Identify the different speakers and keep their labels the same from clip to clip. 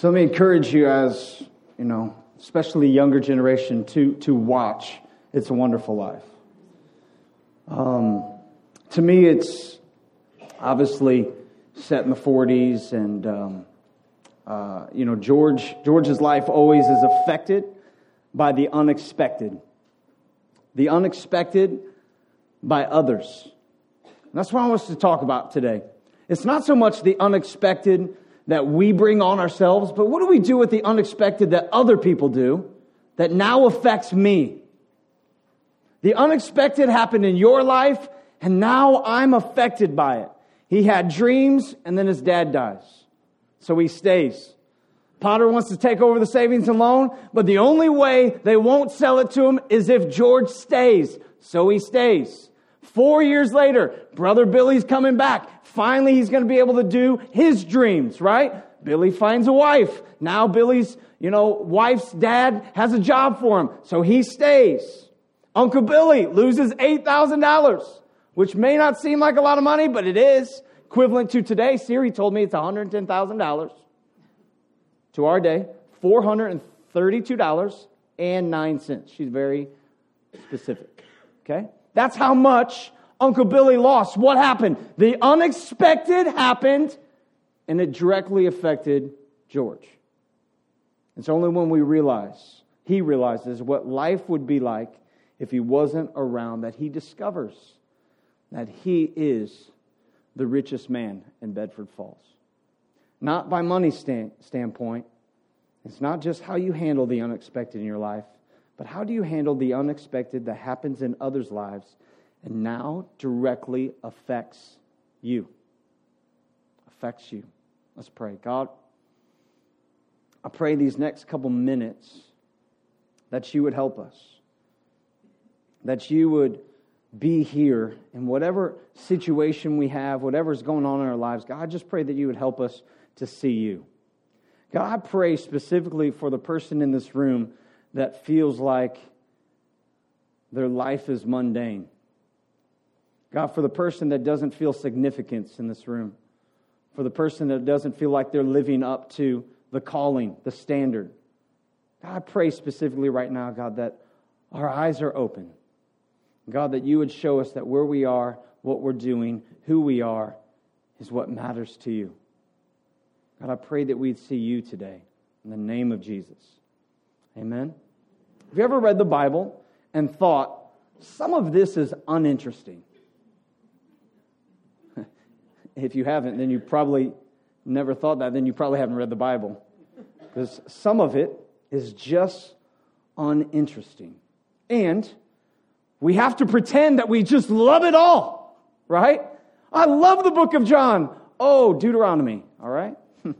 Speaker 1: So let me encourage you as, you know, especially younger generation to, to watch It's a Wonderful Life. Um, to me, it's obviously set in the 40s and, um, uh, you know, George, George's life always is affected by the unexpected. The unexpected by others. And that's what I want us to talk about today. It's not so much the unexpected that we bring on ourselves, but what do we do with the unexpected that other people do that now affects me? The unexpected happened in your life, and now I'm affected by it. He had dreams, and then his dad dies. So he stays. Potter wants to take over the savings and loan, but the only way they won't sell it to him is if George stays. So he stays. Four years later, brother Billy's coming back. Finally, he's going to be able to do his dreams, right? Billy finds a wife. Now Billy's, you know, wife's dad has a job for him. So he stays. Uncle Billy loses $8,000, which may not seem like a lot of money, but it is equivalent to today. Siri told me it's $110,000 to our day, $432.09. She's very specific. Okay? That's how much Uncle Billy lost. What happened? The unexpected happened, and it directly affected George. It's only when we realize, he realizes what life would be like if he wasn't around that he discovers that he is the richest man in Bedford Falls. Not by money stand, standpoint. It's not just how you handle the unexpected in your life, but how do you handle the unexpected that happens in others' lives and now directly affects you? Affects you. Let's pray. God, I pray these next couple minutes that you would help us, that you would be here in whatever situation we have, whatever's going on in our lives. God, I just pray that you would help us to see you. God, I pray specifically for the person in this room that feels like their life is mundane. God, for the person that doesn't feel significance in this room, for the person that doesn't feel like they're living up to the calling, the standard. God, I pray specifically right now, God, that our eyes are open. God, that you would show us that where we are, what we're doing, who we are, is what matters to you. God, I pray that we'd see you today in the name of Jesus. Amen. Have you ever read the Bible and thought, some of this is uninteresting? if you haven't, then you probably never thought that, then you probably haven't read the Bible. Because some of it is just uninteresting. And we have to pretend that we just love it all, right? I love the book of John. Oh, Deuteronomy, all right?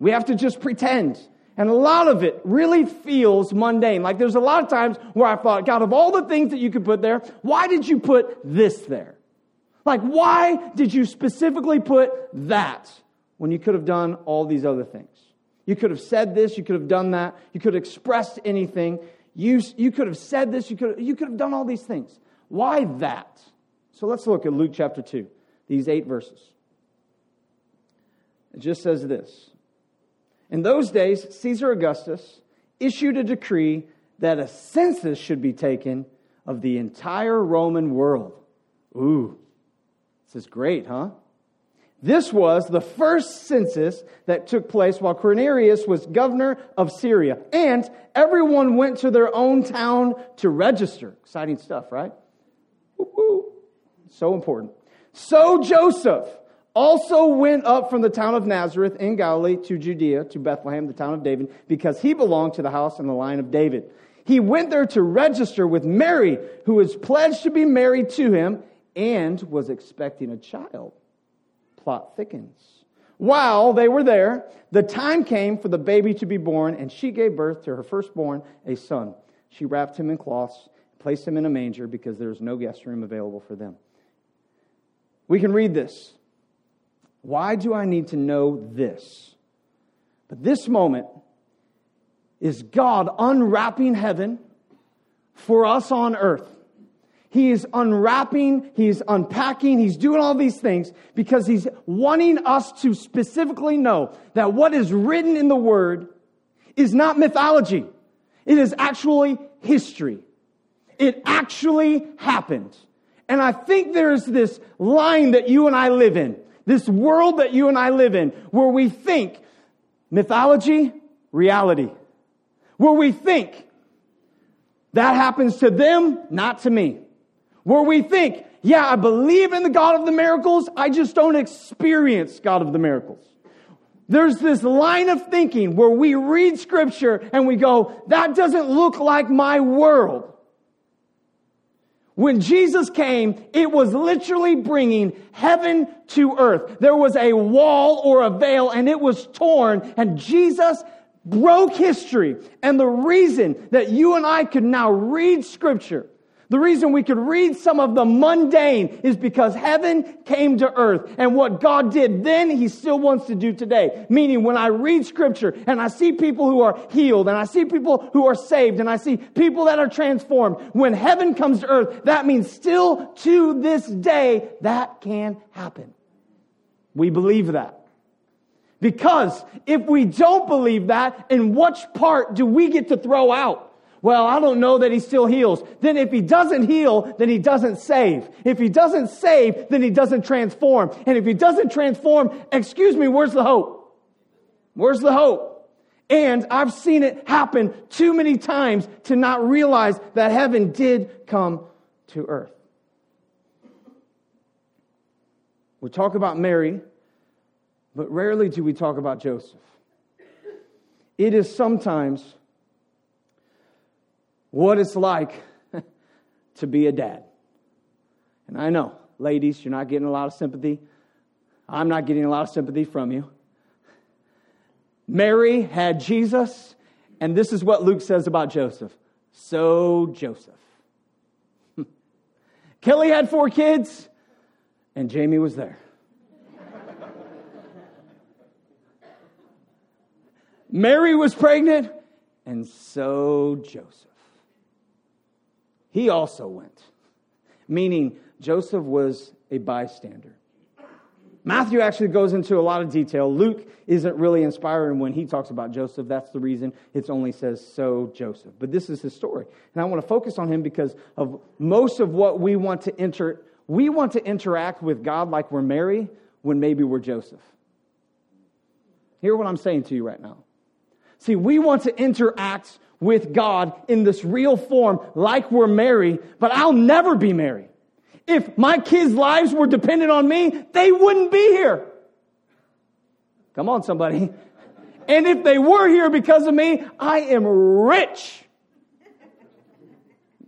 Speaker 1: we have to just pretend. And a lot of it really feels mundane. Like there's a lot of times where I thought, God, of all the things that you could put there, why did you put this there? Like, why did you specifically put that when you could have done all these other things? You could have said this, you could have done that, you could have expressed anything, you, you could have said this, you could, you could have done all these things. Why that? So let's look at Luke chapter 2, these eight verses. It just says this In those days, Caesar Augustus issued a decree that a census should be taken of the entire Roman world. Ooh, this is great, huh? This was the first census that took place while Quirinius was governor of Syria. And everyone went to their own town to register. Exciting stuff, right? Woo-hoo. So important. So Joseph also went up from the town of Nazareth in Galilee to Judea, to Bethlehem, the town of David, because he belonged to the house and the line of David. He went there to register with Mary, who was pledged to be married to him and was expecting a child plot thickens. While they were there, the time came for the baby to be born, and she gave birth to her firstborn, a son. She wrapped him in cloths, placed him in a manger because there was no guest room available for them. We can read this. Why do I need to know this? But this moment is God unwrapping heaven for us on earth. He is unwrapping, he's unpacking, he's doing all these things because he's wanting us to specifically know that what is written in the Word is not mythology. It is actually history. It actually happened. And I think there's this line that you and I live in, this world that you and I live in, where we think mythology, reality. Where we think that happens to them, not to me. Where we think, yeah, I believe in the God of the miracles, I just don't experience God of the miracles. There's this line of thinking where we read scripture and we go, that doesn't look like my world. When Jesus came, it was literally bringing heaven to earth. There was a wall or a veil and it was torn and Jesus broke history. And the reason that you and I could now read scripture the reason we could read some of the mundane is because heaven came to earth. And what God did then, He still wants to do today. Meaning, when I read scripture and I see people who are healed and I see people who are saved and I see people that are transformed, when heaven comes to earth, that means still to this day that can happen. We believe that. Because if we don't believe that, in which part do we get to throw out? Well, I don't know that he still heals. Then if he doesn't heal, then he doesn't save. If he doesn't save, then he doesn't transform. And if he doesn't transform, excuse me, where's the hope? Where's the hope? And I've seen it happen too many times to not realize that heaven did come to earth. We talk about Mary, but rarely do we talk about Joseph. It is sometimes what it's like to be a dad. And I know, ladies, you're not getting a lot of sympathy. I'm not getting a lot of sympathy from you. Mary had Jesus, and this is what Luke says about Joseph. So, Joseph. Kelly had four kids, and Jamie was there. Mary was pregnant, and so Joseph he also went, meaning Joseph was a bystander. Matthew actually goes into a lot of detail. Luke isn't really inspiring when he talks about Joseph. That's the reason it only says so Joseph. But this is his story. And I want to focus on him because of most of what we want to enter. We want to interact with God like we're Mary when maybe we're Joseph. Hear what I'm saying to you right now. See, we want to interact with God in this real form like we're Mary, but I'll never be Mary. If my kids' lives were dependent on me, they wouldn't be here. Come on, somebody. And if they were here because of me, I am rich.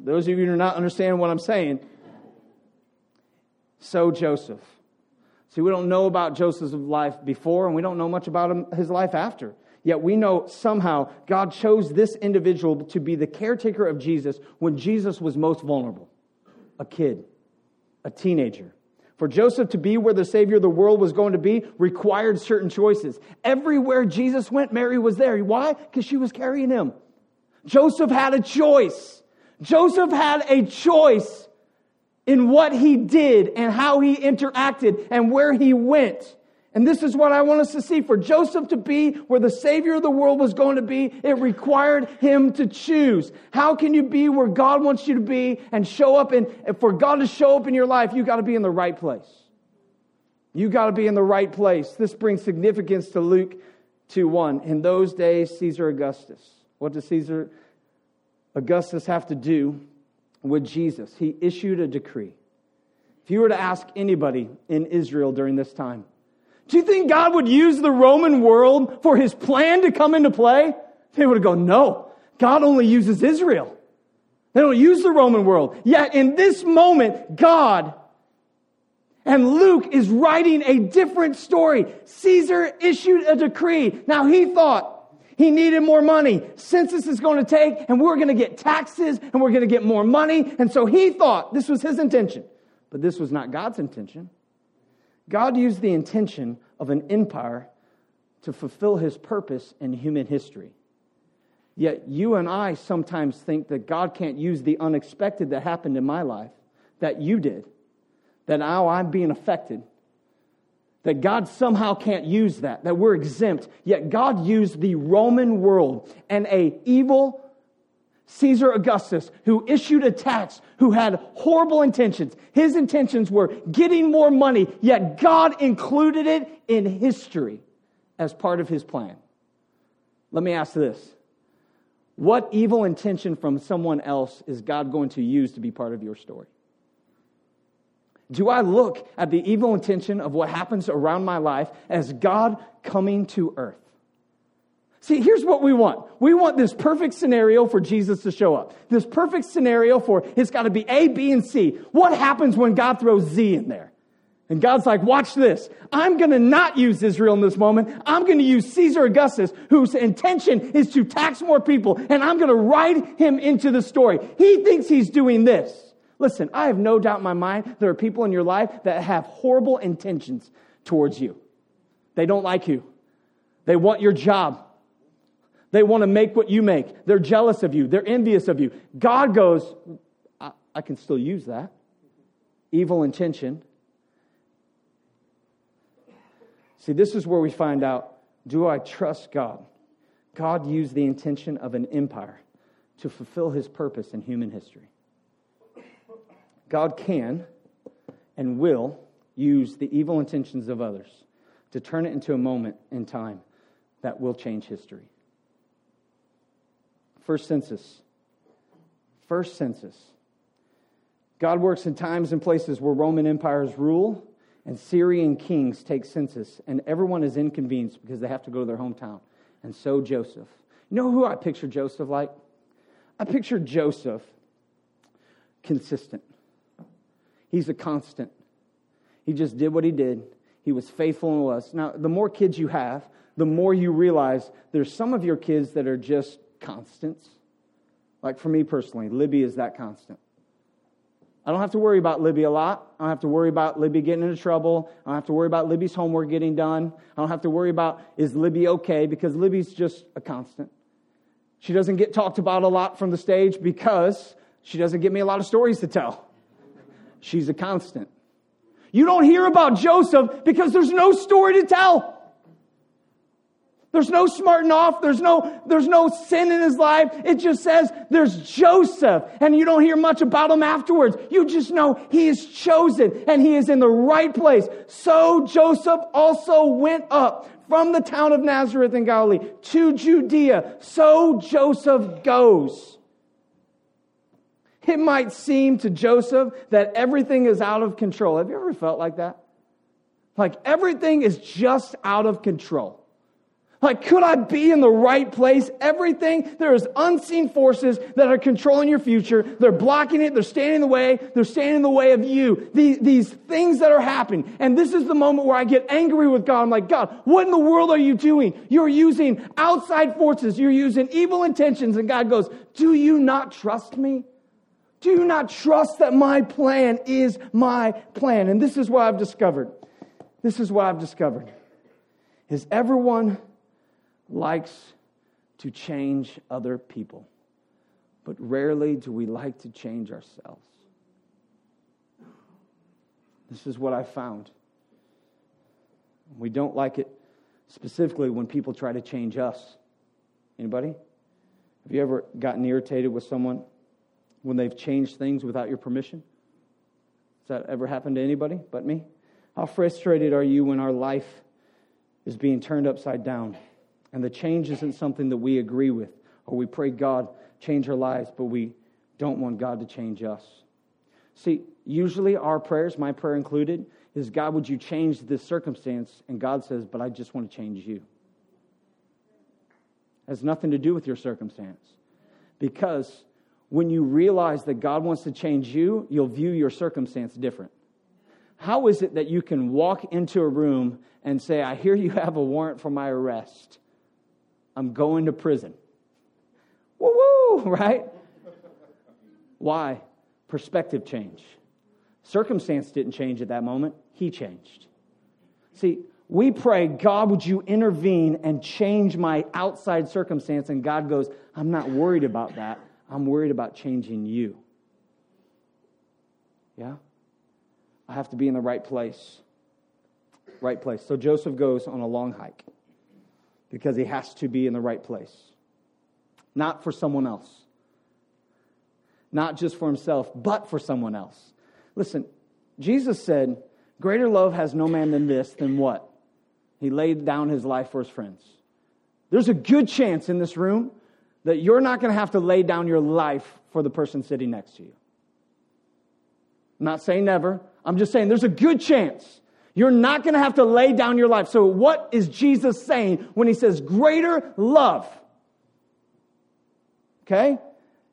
Speaker 1: Those of you who do not understand what I'm saying. So, Joseph. See, we don't know about Joseph's life before, and we don't know much about him, his life after. Yet we know somehow God chose this individual to be the caretaker of Jesus when Jesus was most vulnerable a kid, a teenager. For Joseph to be where the Savior of the world was going to be required certain choices. Everywhere Jesus went, Mary was there. Why? Because she was carrying him. Joseph had a choice. Joseph had a choice in what he did and how he interacted and where he went. And this is what I want us to see. For Joseph to be where the Savior of the world was going to be, it required him to choose. How can you be where God wants you to be and show up? And for God to show up in your life, you got to be in the right place. You got to be in the right place. This brings significance to Luke 2 1. In those days, Caesar Augustus. What does Caesar Augustus have to do with Jesus? He issued a decree. If you were to ask anybody in Israel during this time, do you think God would use the Roman world for his plan to come into play? They would go, no. God only uses Israel. They don't use the Roman world. Yet in this moment, God and Luke is writing a different story. Caesar issued a decree. Now he thought he needed more money. Census is going to take and we're going to get taxes and we're going to get more money. And so he thought this was his intention. But this was not God's intention. God used the intention of an empire to fulfill his purpose in human history. Yet you and I sometimes think that God can't use the unexpected that happened in my life that you did, that now I'm being affected. That God somehow can't use that, that we're exempt. Yet God used the Roman world and a evil Caesar Augustus, who issued a tax, who had horrible intentions. His intentions were getting more money, yet God included it in history as part of his plan. Let me ask this What evil intention from someone else is God going to use to be part of your story? Do I look at the evil intention of what happens around my life as God coming to earth? See, here's what we want. We want this perfect scenario for Jesus to show up. This perfect scenario for it's got to be A, B, and C. What happens when God throws Z in there? And God's like, watch this. I'm going to not use Israel in this moment. I'm going to use Caesar Augustus, whose intention is to tax more people, and I'm going to write him into the story. He thinks he's doing this. Listen, I have no doubt in my mind there are people in your life that have horrible intentions towards you. They don't like you. They want your job. They want to make what you make. They're jealous of you. They're envious of you. God goes, I, I can still use that. Evil intention. See, this is where we find out do I trust God? God used the intention of an empire to fulfill his purpose in human history. God can and will use the evil intentions of others to turn it into a moment in time that will change history. First census. First census. God works in times and places where Roman empires rule and Syrian kings take census, and everyone is inconvenienced because they have to go to their hometown. And so Joseph. You know who I picture Joseph like? I picture Joseph consistent. He's a constant. He just did what he did. He was faithful and was. Now, the more kids you have, the more you realize there's some of your kids that are just constants. Like for me personally, Libby is that constant. I don't have to worry about Libby a lot. I don't have to worry about Libby getting into trouble. I don't have to worry about Libby's homework getting done. I don't have to worry about is Libby okay because Libby's just a constant. She doesn't get talked about a lot from the stage because she doesn't give me a lot of stories to tell. She's a constant. You don't hear about Joseph because there's no story to tell. There's no smarting off. There's no, there's no sin in his life. It just says there's Joseph and you don't hear much about him afterwards. You just know he is chosen and he is in the right place. So Joseph also went up from the town of Nazareth in Galilee to Judea. So Joseph goes. It might seem to Joseph that everything is out of control. Have you ever felt like that? Like everything is just out of control. Like, could I be in the right place? Everything, there is unseen forces that are controlling your future. They're blocking it. They're standing in the way. They're standing in the way of you. These, these things that are happening. And this is the moment where I get angry with God. I'm like, God, what in the world are you doing? You're using outside forces. You're using evil intentions. And God goes, do you not trust me? Do you not trust that my plan is my plan? And this is what I've discovered. This is what I've discovered. Is everyone likes to change other people, but rarely do we like to change ourselves. This is what I found. We don't like it specifically when people try to change us. Anybody? Have you ever gotten irritated with someone when they've changed things without your permission? Has that ever happened to anybody but me? How frustrated are you when our life is being turned upside down? And the change isn't something that we agree with or we pray God change our lives, but we don't want God to change us. See, usually our prayers, my prayer included, is God, would you change this circumstance? And God says, but I just want to change you. It has nothing to do with your circumstance. Because when you realize that God wants to change you, you'll view your circumstance different. How is it that you can walk into a room and say, I hear you have a warrant for my arrest? I'm going to prison. Woo woo, right? Why? Perspective change. Circumstance didn't change at that moment, He changed. See, we pray, God, would you intervene and change my outside circumstance? And God goes, I'm not worried about that. I'm worried about changing you. Yeah? I have to be in the right place. Right place. So Joseph goes on a long hike because he has to be in the right place, not for someone else, not just for himself, but for someone else. Listen, Jesus said, Greater love has no man than this, than what? He laid down his life for his friends. There's a good chance in this room that you're not going to have to lay down your life for the person sitting next to you. I'm not saying never. I'm just saying there's a good chance you're not going to have to lay down your life. So, what is Jesus saying when he says greater love? Okay?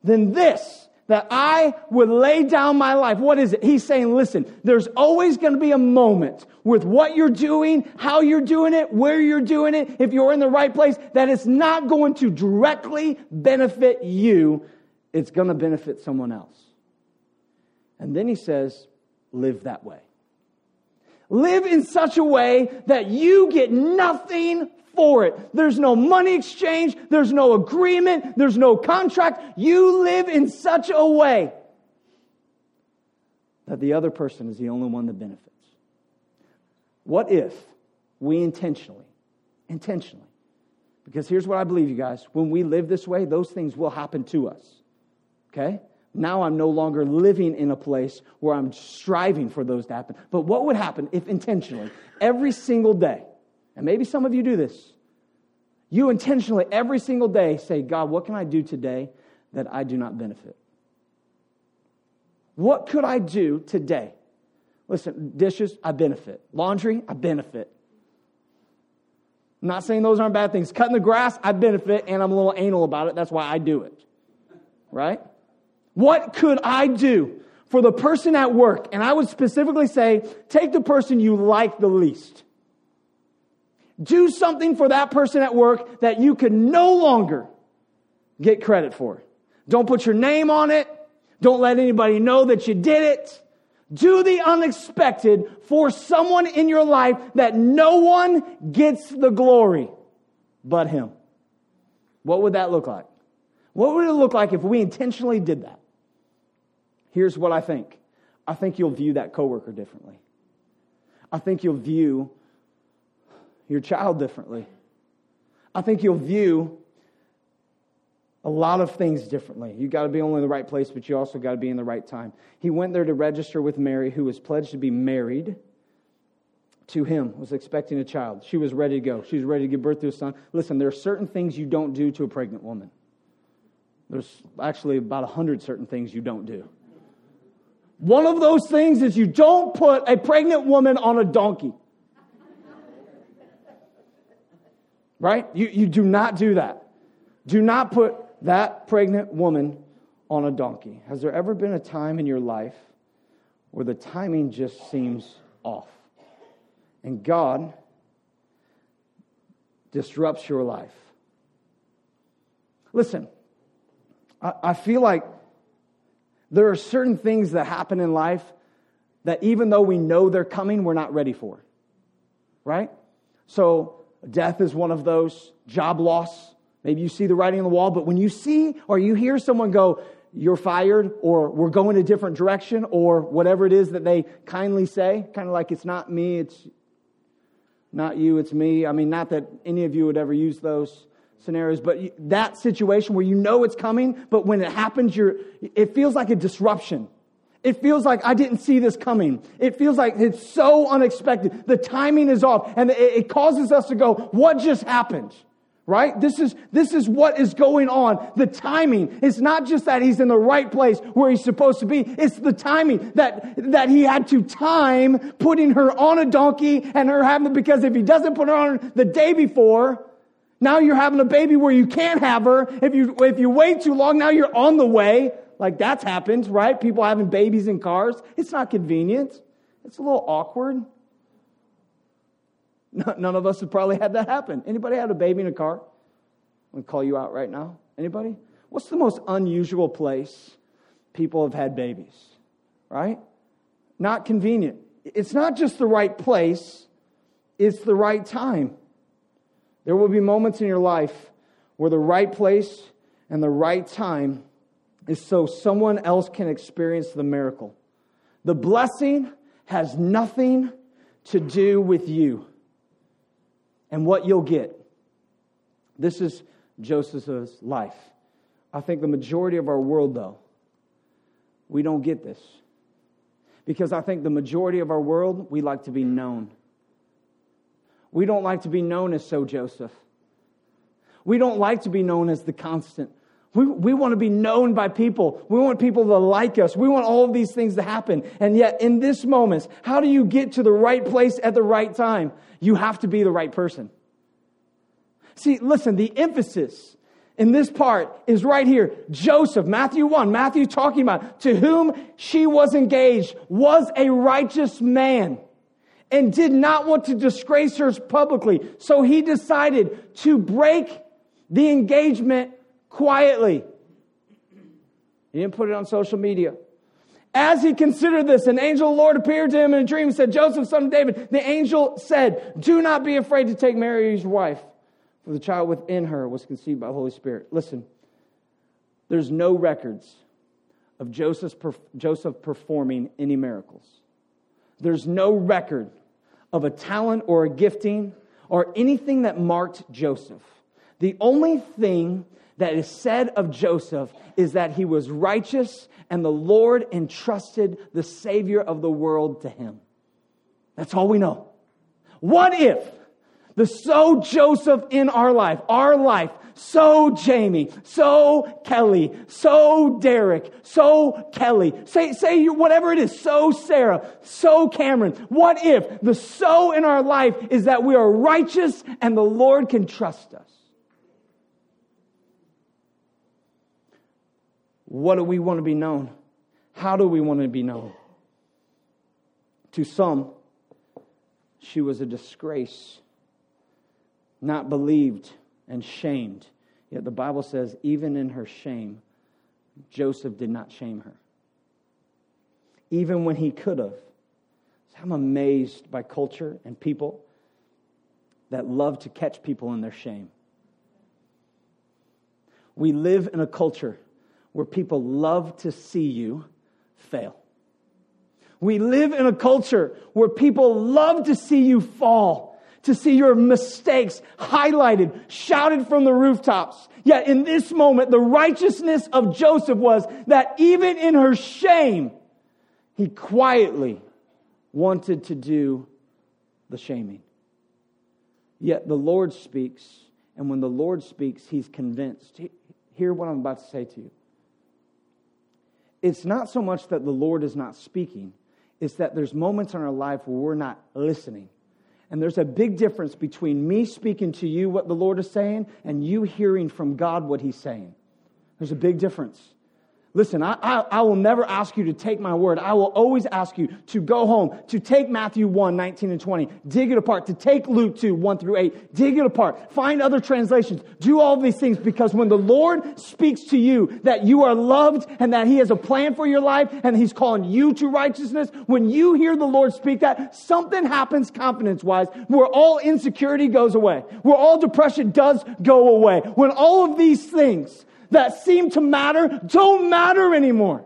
Speaker 1: Than this, that I would lay down my life. What is it? He's saying, listen, there's always going to be a moment with what you're doing, how you're doing it, where you're doing it, if you're in the right place, that it's not going to directly benefit you. It's going to benefit someone else. And then he says, live that way. Live in such a way that you get nothing for it. There's no money exchange. There's no agreement. There's no contract. You live in such a way that the other person is the only one that benefits. What if we intentionally, intentionally, because here's what I believe, you guys, when we live this way, those things will happen to us. Okay? Now I'm no longer living in a place where I'm striving for those to happen. But what would happen if intentionally, every single day, and maybe some of you do this, you intentionally every single day say, God, what can I do today that I do not benefit? What could I do today? Listen, dishes, I benefit. Laundry, I benefit. I'm not saying those aren't bad things. Cutting the grass, I benefit, and I'm a little anal about it. That's why I do it. Right? What could I do for the person at work? And I would specifically say, take the person you like the least. Do something for that person at work that you can no longer get credit for. Don't put your name on it. Don't let anybody know that you did it. Do the unexpected for someone in your life that no one gets the glory but him. What would that look like? What would it look like if we intentionally did that? Here's what I think I think you'll view that coworker differently. I think you'll view your child differently. I think you'll view a lot of things differently. You got to be only in the right place, but you also got to be in the right time. He went there to register with Mary, who was pledged to be married to him, was expecting a child. She was ready to go. She was ready to give birth to a son. Listen, there are certain things you don't do to a pregnant woman. There's actually about a hundred certain things you don't do. One of those things is you don't put a pregnant woman on a donkey. Right? You, you do not do that. Do not put that pregnant woman on a donkey. Has there ever been a time in your life where the timing just seems off? And God disrupts your life. Listen, I, I feel like there are certain things that happen in life that even though we know they're coming, we're not ready for. Right? So, death is one of those, job loss. Maybe you see the writing on the wall, but when you see or you hear someone go, you're fired, or we're going a different direction, or whatever it is that they kindly say, kind of like it's not me, it's not you, it's me. I mean, not that any of you would ever use those scenarios, but that situation where you know it's coming, but when it happens, you're, it feels like a disruption. It feels like I didn't see this coming. It feels like it's so unexpected. The timing is off and it, causes us to go, what just happened? Right? This is, this is what is going on. The timing. It's not just that he's in the right place where he's supposed to be. It's the timing that, that he had to time putting her on a donkey and her having, because if he doesn't put her on the day before, now you're having a baby where you can't have her. If you, if you wait too long, now you're on the way. Like that's happened, right? People having babies in cars. It's not convenient. It's a little awkward. None of us have probably had that happen. Anybody had a baby in a car? I'm going to call you out right now. Anybody? What's the most unusual place people have had babies? Right? Not convenient. It's not just the right place, it's the right time. There will be moments in your life where the right place and the right time is so someone else can experience the miracle. The blessing has nothing to do with you and what you'll get. This is Joseph's life. I think the majority of our world, though, we don't get this. Because I think the majority of our world, we like to be known. We don't like to be known as so Joseph. We don't like to be known as the constant. We, we want to be known by people. We want people to like us. We want all of these things to happen. And yet, in this moment, how do you get to the right place at the right time? You have to be the right person. See, listen, the emphasis in this part is right here. Joseph, Matthew 1, Matthew talking about to whom she was engaged, was a righteous man and did not want to disgrace her publicly. So he decided to break the engagement quietly. He didn't put it on social media. As he considered this, an angel of the Lord appeared to him in a dream and said, Joseph, son of David, the angel said, Do not be afraid to take Mary as your wife, for the child within her was conceived by the Holy Spirit. Listen, there's no records of Joseph, Joseph performing any miracles. There's no record of a talent or a gifting or anything that marked Joseph. The only thing that is said of Joseph is that he was righteous and the Lord entrusted the Savior of the world to him. That's all we know. What if the so Joseph in our life, our life, so Jamie, so Kelly, so Derek, so Kelly, say, say whatever it is, so Sarah, so Cameron. What if the so in our life is that we are righteous and the Lord can trust us? What do we want to be known? How do we want to be known? To some, she was a disgrace, not believed and shamed. Yet the Bible says, even in her shame, Joseph did not shame her. Even when he could have. I'm amazed by culture and people that love to catch people in their shame. We live in a culture where people love to see you fail. We live in a culture where people love to see you fall, to see your mistakes highlighted, shouted from the rooftops. Yet in this moment, the righteousness of Joseph was that even in her shame, he quietly wanted to do the shaming. Yet the Lord speaks, and when the Lord speaks, he's convinced. Hear what I'm about to say to you it's not so much that the Lord is not speaking, it's that there's moments in our life where we're not listening. And there's a big difference between me speaking to you what the Lord is saying and you hearing from God what He's saying. There's a big difference. Listen, I, I, I, will never ask you to take my word. I will always ask you to go home, to take Matthew 1, 19 and 20, dig it apart, to take Luke 2, 1 through 8, dig it apart, find other translations, do all these things because when the Lord speaks to you that you are loved and that He has a plan for your life and He's calling you to righteousness, when you hear the Lord speak that, something happens confidence wise where all insecurity goes away, where all depression does go away, when all of these things that seem to matter don't matter anymore.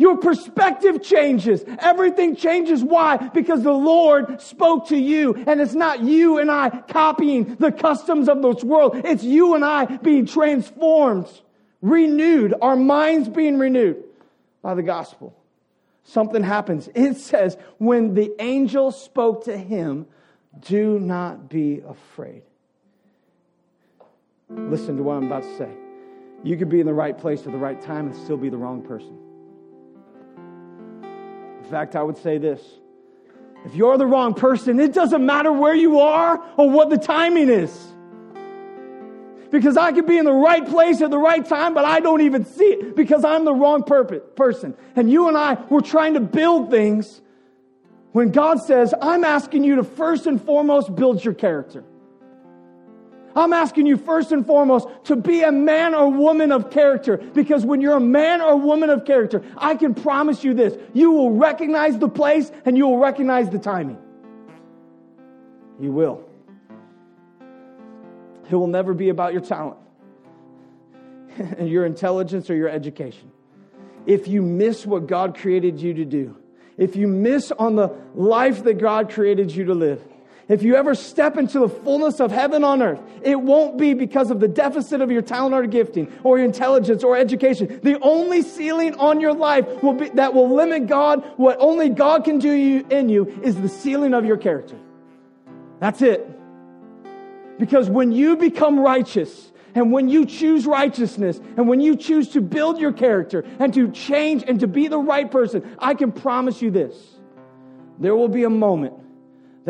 Speaker 1: Your perspective changes. Everything changes. Why? Because the Lord spoke to you and it's not you and I copying the customs of this world. It's you and I being transformed, renewed, our minds being renewed by the gospel. Something happens. It says, when the angel spoke to him, do not be afraid. Listen to what I'm about to say. You could be in the right place at the right time and still be the wrong person. In fact, I would say this if you're the wrong person, it doesn't matter where you are or what the timing is. Because I could be in the right place at the right time, but I don't even see it because I'm the wrong person. And you and I, we're trying to build things when God says, I'm asking you to first and foremost build your character. I'm asking you first and foremost to be a man or woman of character because when you're a man or woman of character, I can promise you this you will recognize the place and you will recognize the timing. You will. It will never be about your talent and your intelligence or your education. If you miss what God created you to do, if you miss on the life that God created you to live, if you ever step into the fullness of heaven on earth, it won't be because of the deficit of your talent or gifting or your intelligence or education. The only ceiling on your life will be, that will limit God, what only God can do you, in you, is the ceiling of your character. That's it. Because when you become righteous, and when you choose righteousness, and when you choose to build your character and to change and to be the right person, I can promise you this. There will be a moment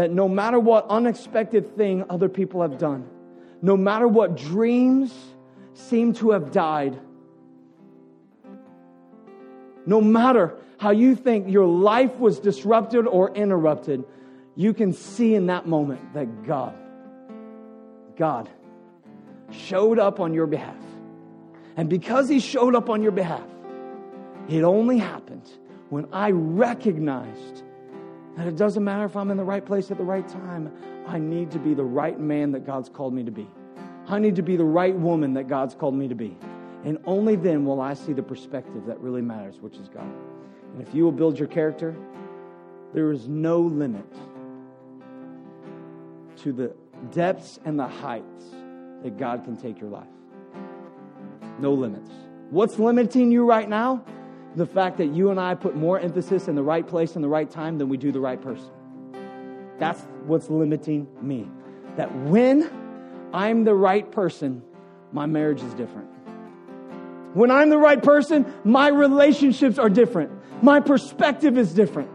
Speaker 1: that no matter what unexpected thing other people have done, no matter what dreams seem to have died, no matter how you think your life was disrupted or interrupted, you can see in that moment that God, God showed up on your behalf. And because He showed up on your behalf, it only happened when I recognized that it doesn't matter if I'm in the right place at the right time. I need to be the right man that God's called me to be. I need to be the right woman that God's called me to be. And only then will I see the perspective that really matters, which is God. And if you will build your character, there is no limit to the depths and the heights that God can take your life. No limits. What's limiting you right now? The fact that you and I put more emphasis in the right place and the right time than we do the right person. That's what's limiting me. That when I'm the right person, my marriage is different. When I'm the right person, my relationships are different. My perspective is different.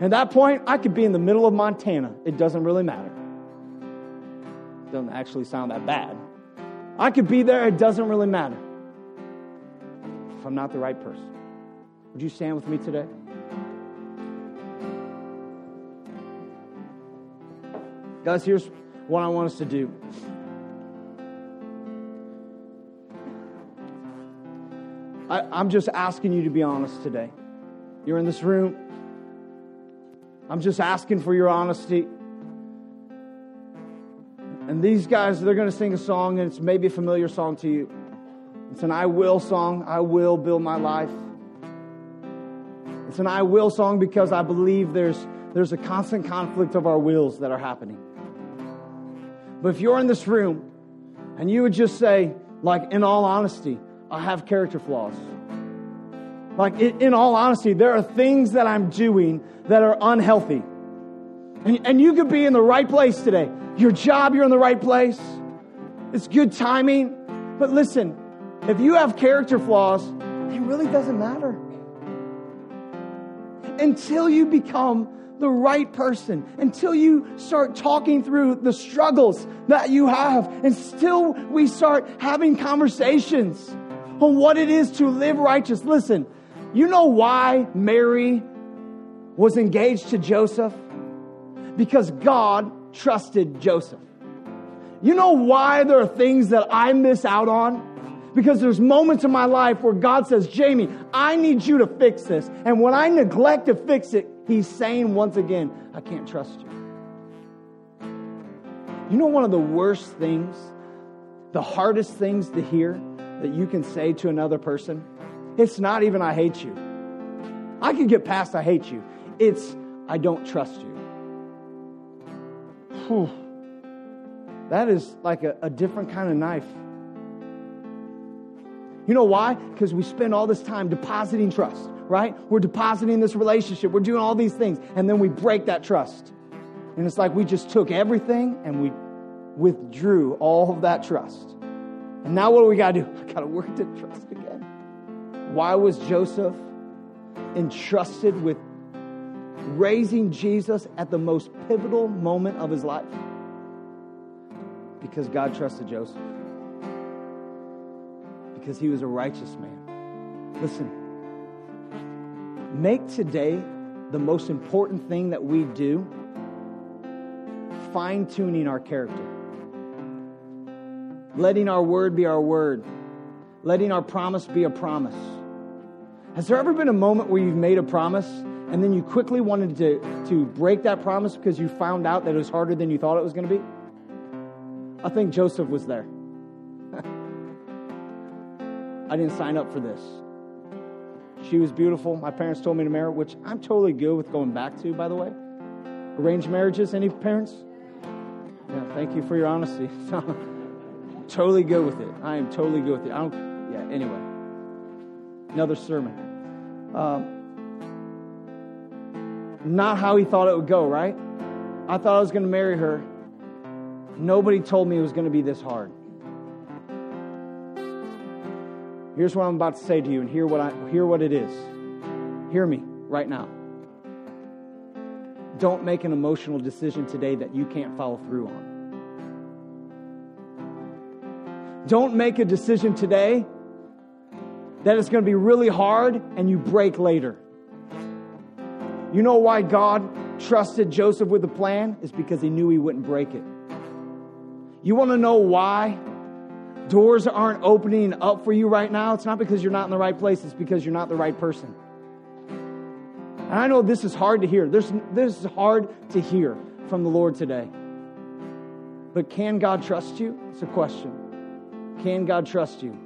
Speaker 1: At that point, I could be in the middle of Montana. It doesn't really matter. Doesn't actually sound that bad. I could be there. It doesn't really matter if I'm not the right person. Would you stand with me today? Guys, here's what I want us to do. I, am just asking you to be honest today. You're in this room. I'm just asking for your honesty. And these guys, they're going to sing a song, and it's maybe a familiar song to you. It's an I will song. I will build my life. It's an I will song because I believe there's, there's a constant conflict of our wills that are happening. But if you're in this room and you would just say, like, in all honesty, I have character flaws. Like, in all honesty, there are things that I'm doing that are unhealthy. And, and you could be in the right place today. Your job, you're in the right place. It's good timing. But listen, if you have character flaws, it really doesn't matter until you become the right person, until you start talking through the struggles that you have, and still we start having conversations on what it is to live righteous. Listen, you know why Mary was engaged to Joseph? Because God trusted Joseph. You know why there are things that I miss out on? Because there's moments in my life where God says, Jamie, I need you to fix this. And when I neglect to fix it, He's saying once again, I can't trust you. You know, one of the worst things, the hardest things to hear that you can say to another person? It's not even, I hate you. I can get past, I hate you. It's, I don't trust you. Whew. That is like a, a different kind of knife. You know why? Because we spend all this time depositing trust, right? We're depositing this relationship. We're doing all these things. And then we break that trust. And it's like we just took everything and we withdrew all of that trust. And now what do we got to do? I got to work to trust again. Why was Joseph entrusted with raising Jesus at the most pivotal moment of his life? Because God trusted Joseph because he was a righteous man. Listen, make today the most important thing that we do fine tuning our character, letting our word be our word, letting our promise be a promise. Has there ever been a moment where you've made a promise and then you quickly wanted to, to break that promise because you found out that it was harder than you thought it was going to be? I think Joseph was there. I didn't sign up for this. She was beautiful. My parents told me to marry her, which I'm totally good with going back to, by the way. Arranged marriages, any parents? Yeah, thank you for your honesty. totally good with it. I am totally good with it. I don't, yeah, anyway. Another sermon. Um, not how he thought it would go, right? I thought I was going to marry her. Nobody told me it was going to be this hard. Here's what I'm about to say to you, and hear what, I, hear what it is. Hear me right now. Don't make an emotional decision today that you can't follow through on. Don't make a decision today that it's going to be really hard and you break later. You know why God trusted Joseph with the plan? Is because he knew he wouldn't break it. You want to know why doors aren't opening up for you right now? It's not because you're not in the right place, it's because you're not the right person. And I know this is hard to hear. This, this is hard to hear from the Lord today. But can God trust you? It's a question. Can God trust you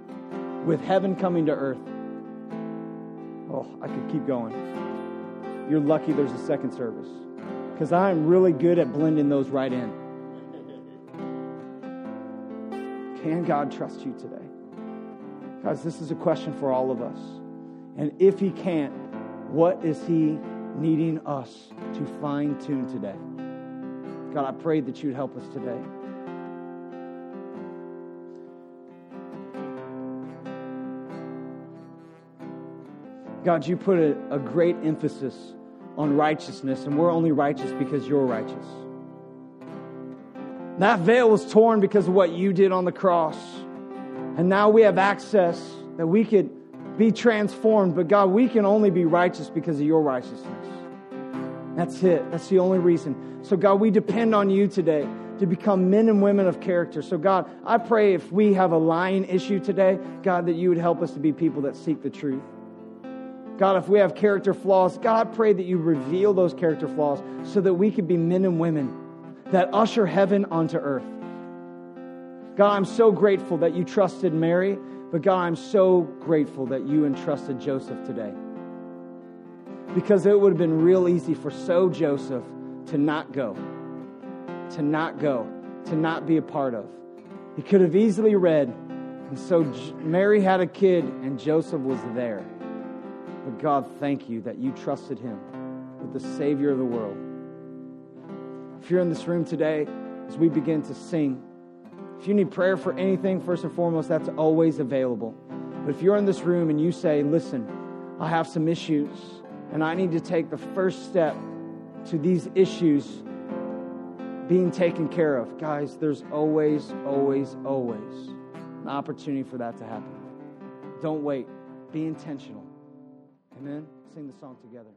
Speaker 1: with heaven coming to earth? Oh, I could keep going. You're lucky there's a second service because I'm really good at blending those right in. Can God trust you today? Guys, this is a question for all of us. And if He can't, what is He needing us to fine tune today? God, I pray that you'd help us today. God, you put a, a great emphasis on righteousness, and we're only righteous because you're righteous. That veil was torn because of what you did on the cross. And now we have access that we could be transformed. But God, we can only be righteous because of your righteousness. That's it. That's the only reason. So, God, we depend on you today to become men and women of character. So, God, I pray if we have a lying issue today, God, that you would help us to be people that seek the truth. God, if we have character flaws, God, pray that you reveal those character flaws so that we could be men and women that usher heaven onto earth. God, I'm so grateful that you trusted Mary, but God, I'm so grateful that you entrusted Joseph today. Because it would have been real easy for so Joseph to not go, to not go, to not be a part of. He could have easily read, and so Mary had a kid, and Joseph was there. But God, thank you that you trusted him with the Savior of the world. If you're in this room today, as we begin to sing, if you need prayer for anything, first and foremost, that's always available. But if you're in this room and you say, listen, I have some issues and I need to take the first step to these issues being taken care of, guys, there's always, always, always an opportunity for that to happen. Don't wait, be intentional. Amen. Sing the song together.